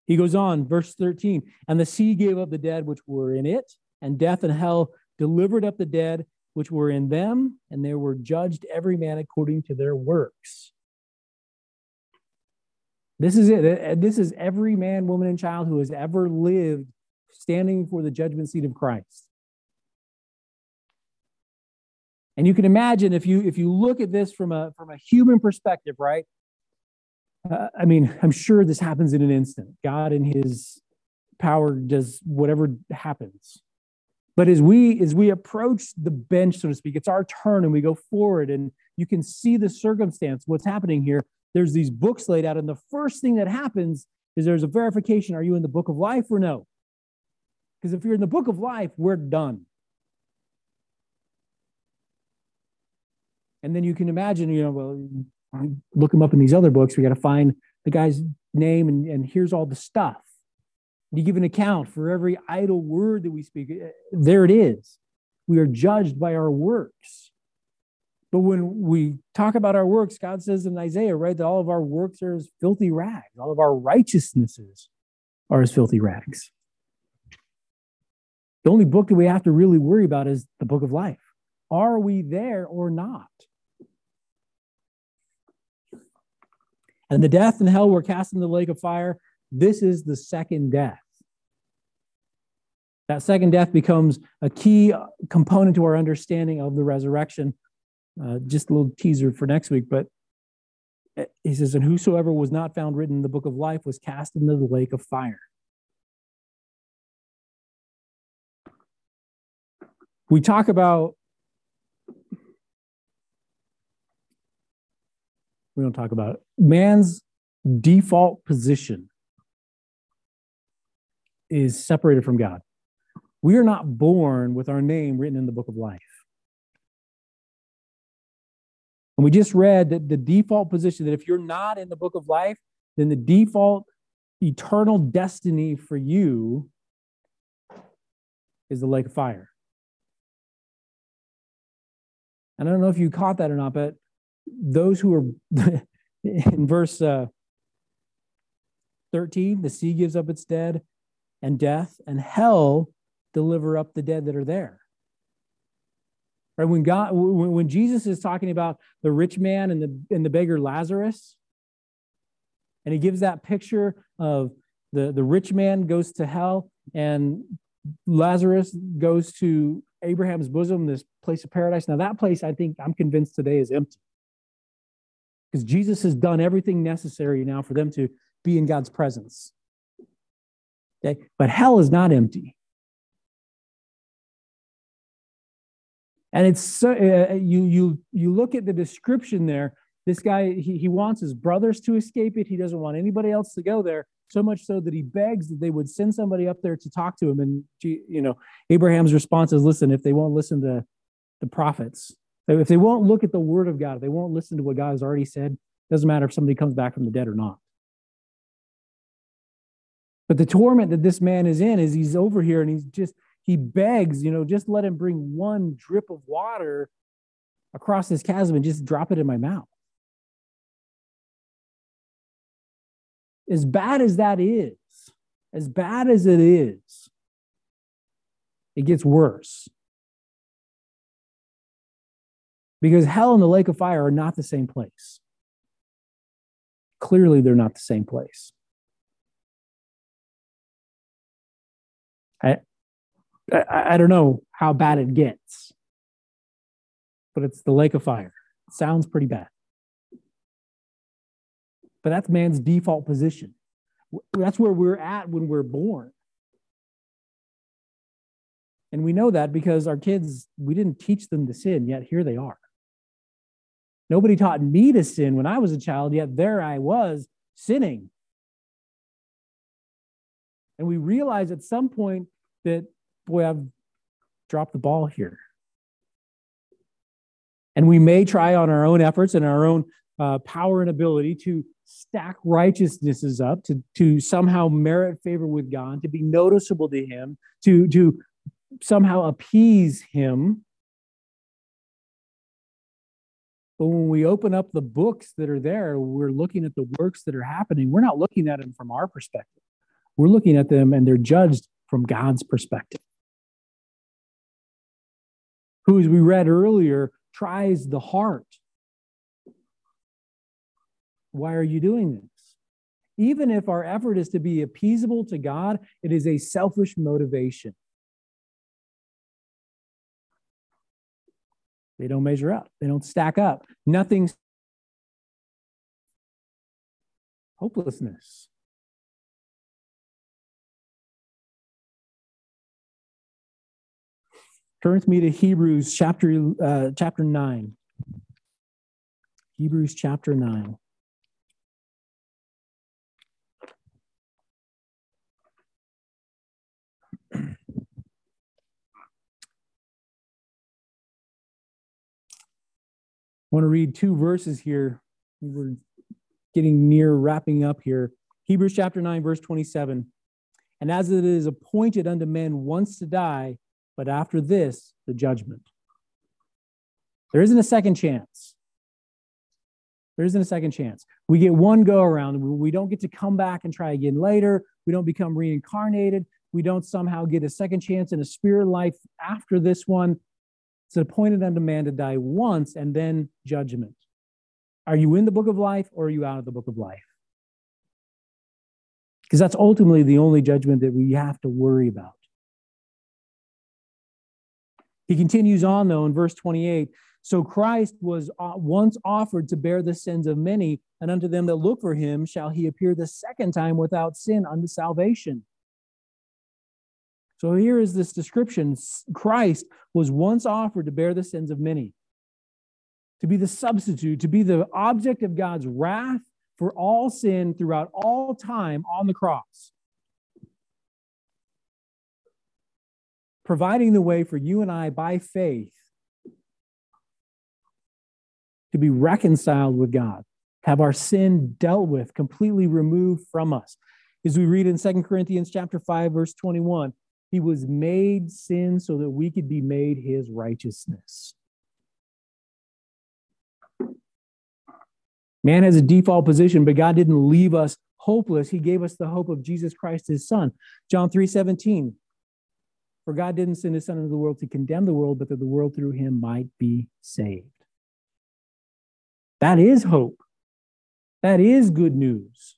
He goes on, verse 13, and the sea gave up the dead which were in it, and death and hell delivered up the dead which were in them, and they were judged every man according to their works. This is it. This is every man, woman, and child who has ever lived standing before the judgment seat of Christ. And you can imagine if you if you look at this from a from a human perspective, right? Uh, I mean, I'm sure this happens in an instant. God in His power does whatever happens. But as we as we approach the bench, so to speak, it's our turn and we go forward and you can see the circumstance, what's happening here. There's these books laid out, and the first thing that happens is there's a verification. Are you in the book of life or no? Because if you're in the book of life, we're done. And then you can imagine, you know, well, look them up in these other books. We got to find the guy's name, and, and here's all the stuff. You give an account for every idle word that we speak. Eh, there it is. We are judged by our works. But when we talk about our works, God says in Isaiah, right, that all of our works are as filthy rags, all of our righteousnesses are as filthy rags. The only book that we have to really worry about is the book of life. Are we there or not? And the death and hell were cast in the lake of fire. This is the second death. That second death becomes a key component to our understanding of the resurrection. Uh, just a little teaser for next week, but uh, he says, And whosoever was not found written in the book of life was cast into the lake of fire. We talk about, we don't talk about it, man's default position is separated from God. We are not born with our name written in the book of life. And we just read that the default position that if you're not in the book of life, then the default eternal destiny for you is the lake of fire. And I don't know if you caught that or not, but those who are *laughs* in verse uh, 13, the sea gives up its dead, and death and hell deliver up the dead that are there. Right? When God, when Jesus is talking about the rich man and the and the beggar Lazarus, and he gives that picture of the, the rich man goes to hell and Lazarus goes to Abraham's bosom, this place of paradise. Now, that place, I think, I'm convinced today is empty. Because Jesus has done everything necessary now for them to be in God's presence. Okay? But hell is not empty. And it's so, uh, you, you, you look at the description there. This guy, he, he wants his brothers to escape it. He doesn't want anybody else to go there. So much so that he begs that they would send somebody up there to talk to him. And, you know, Abraham's response is listen, if they won't listen to the prophets, if they won't look at the word of God, if they won't listen to what God has already said, doesn't matter if somebody comes back from the dead or not. But the torment that this man is in is he's over here and he's just, he begs, you know, just let him bring one drip of water across this chasm and just drop it in my mouth. As bad as that is, as bad as it is, it gets worse. Because hell and the lake of fire are not the same place. Clearly, they're not the same place. I, I, I don't know how bad it gets, but it's the lake of fire. It sounds pretty bad. But that's man's default position. That's where we're at when we're born. And we know that because our kids, we didn't teach them to sin, yet here they are. Nobody taught me to sin when I was a child, yet there I was sinning. And we realize at some point that, boy, I've dropped the ball here. And we may try on our own efforts and our own uh, power and ability to stack righteousnesses up, to, to somehow merit favor with God, to be noticeable to Him, to, to somehow appease Him. But when we open up the books that are there, we're looking at the works that are happening. We're not looking at them from our perspective. We're looking at them and they're judged from God's perspective. Who, as we read earlier, tries the heart. Why are you doing this? Even if our effort is to be appeasable to God, it is a selfish motivation. They don't measure up, they don't stack up. Nothing's hopelessness. Turn with me to Hebrews chapter, uh, chapter 9. Hebrews chapter 9. I want to read two verses here. We're getting near wrapping up here. Hebrews chapter 9, verse 27. And as it is appointed unto men once to die, but after this, the judgment. There isn't a second chance. There isn't a second chance. We get one go around. We don't get to come back and try again later. We don't become reincarnated. We don't somehow get a second chance in a spirit life after this one. It's appointed unto man to die once and then judgment. Are you in the book of life or are you out of the book of life? Because that's ultimately the only judgment that we have to worry about. He continues on, though, in verse 28 So Christ was uh, once offered to bear the sins of many, and unto them that look for him shall he appear the second time without sin unto salvation. So here is this description Christ was once offered to bear the sins of many, to be the substitute, to be the object of God's wrath for all sin throughout all time on the cross. Providing the way for you and I by faith to be reconciled with God, have our sin dealt with, completely removed from us. As we read in Second Corinthians chapter 5 verse 21, he was made sin so that we could be made his righteousness. Man has a default position, but God didn't leave us hopeless. He gave us the hope of Jesus Christ, his son. John 3 17. For God didn't send his son into the world to condemn the world, but that the world through him might be saved. That is hope. That is good news.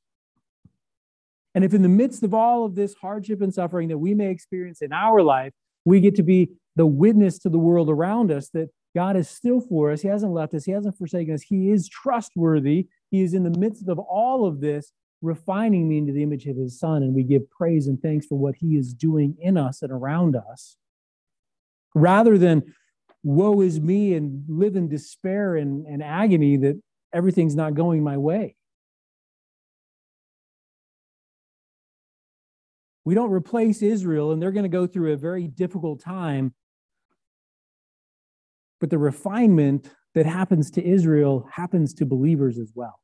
And if in the midst of all of this hardship and suffering that we may experience in our life, we get to be the witness to the world around us that God is still for us. He hasn't left us. He hasn't forsaken us. He is trustworthy. He is in the midst of all of this, refining me into the image of his son. And we give praise and thanks for what he is doing in us and around us. Rather than woe is me and live in despair and, and agony that everything's not going my way. We don't replace Israel, and they're going to go through a very difficult time but the refinement that happens to Israel happens to believers as well.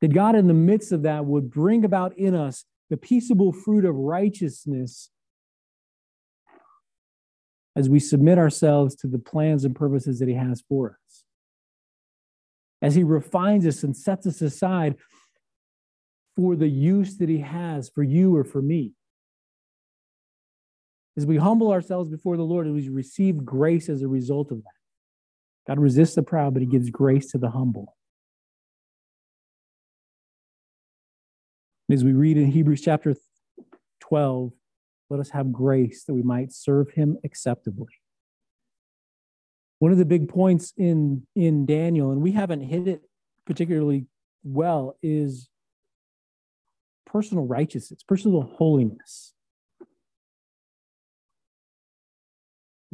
That God, in the midst of that, would bring about in us the peaceable fruit of righteousness as we submit ourselves to the plans and purposes that He has for us. As He refines us and sets us aside for the use that He has for you or for me. As we humble ourselves before the Lord, and we receive grace as a result of that. God resists the proud, but he gives grace to the humble. As we read in Hebrews chapter 12, let us have grace that we might serve him acceptably. One of the big points in, in Daniel, and we haven't hit it particularly well, is personal righteousness, personal holiness.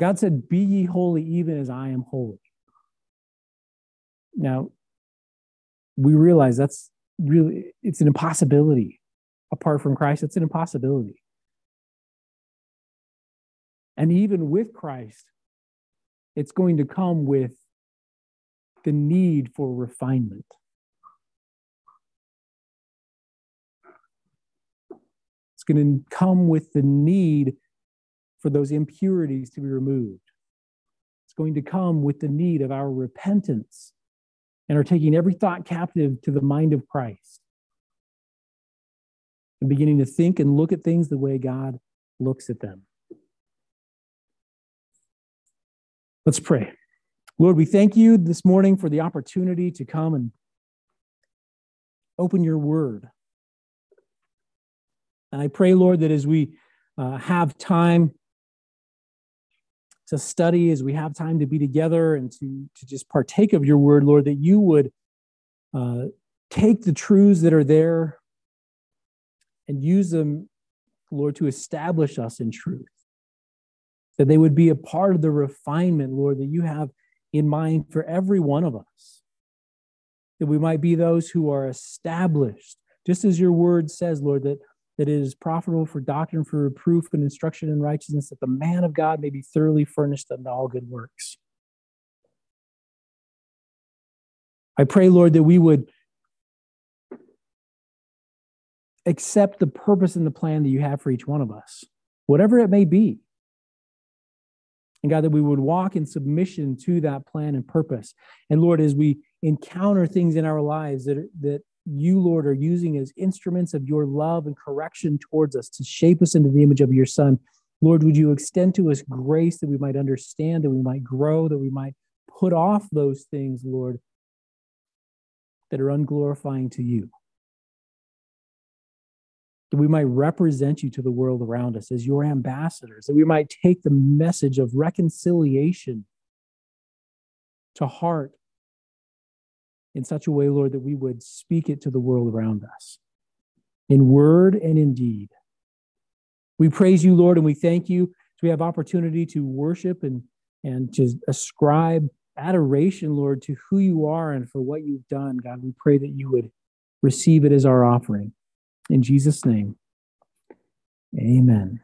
God said, Be ye holy even as I am holy. Now, we realize that's really, it's an impossibility. Apart from Christ, it's an impossibility. And even with Christ, it's going to come with the need for refinement. It's going to come with the need for those impurities to be removed. It's going to come with the need of our repentance and are taking every thought captive to the mind of Christ and beginning to think and look at things the way God looks at them. Let's pray. Lord, we thank you this morning for the opportunity to come and open your word. And I pray, Lord, that as we uh, have time to study, as we have time to be together and to, to just partake of your word, Lord, that you would uh, take the truths that are there and use them, Lord, to establish us in truth. That they would be a part of the refinement, Lord, that you have in mind for every one of us. That we might be those who are established, just as your word says, Lord, that that it is profitable for doctrine, for reproof, and instruction in righteousness, that the man of God may be thoroughly furnished unto all good works. I pray, Lord, that we would accept the purpose and the plan that you have for each one of us, whatever it may be. And God, that we would walk in submission to that plan and purpose. And Lord, as we encounter things in our lives that, that you, Lord, are using as instruments of your love and correction towards us to shape us into the image of your Son. Lord, would you extend to us grace that we might understand, that we might grow, that we might put off those things, Lord, that are unglorifying to you. That we might represent you to the world around us as your ambassadors, that we might take the message of reconciliation to heart in such a way, Lord, that we would speak it to the world around us in word and in deed. We praise you, Lord, and we thank you. So we have opportunity to worship and, and to ascribe adoration, Lord, to who you are and for what you've done. God, we pray that you would receive it as our offering. In Jesus' name, Amen.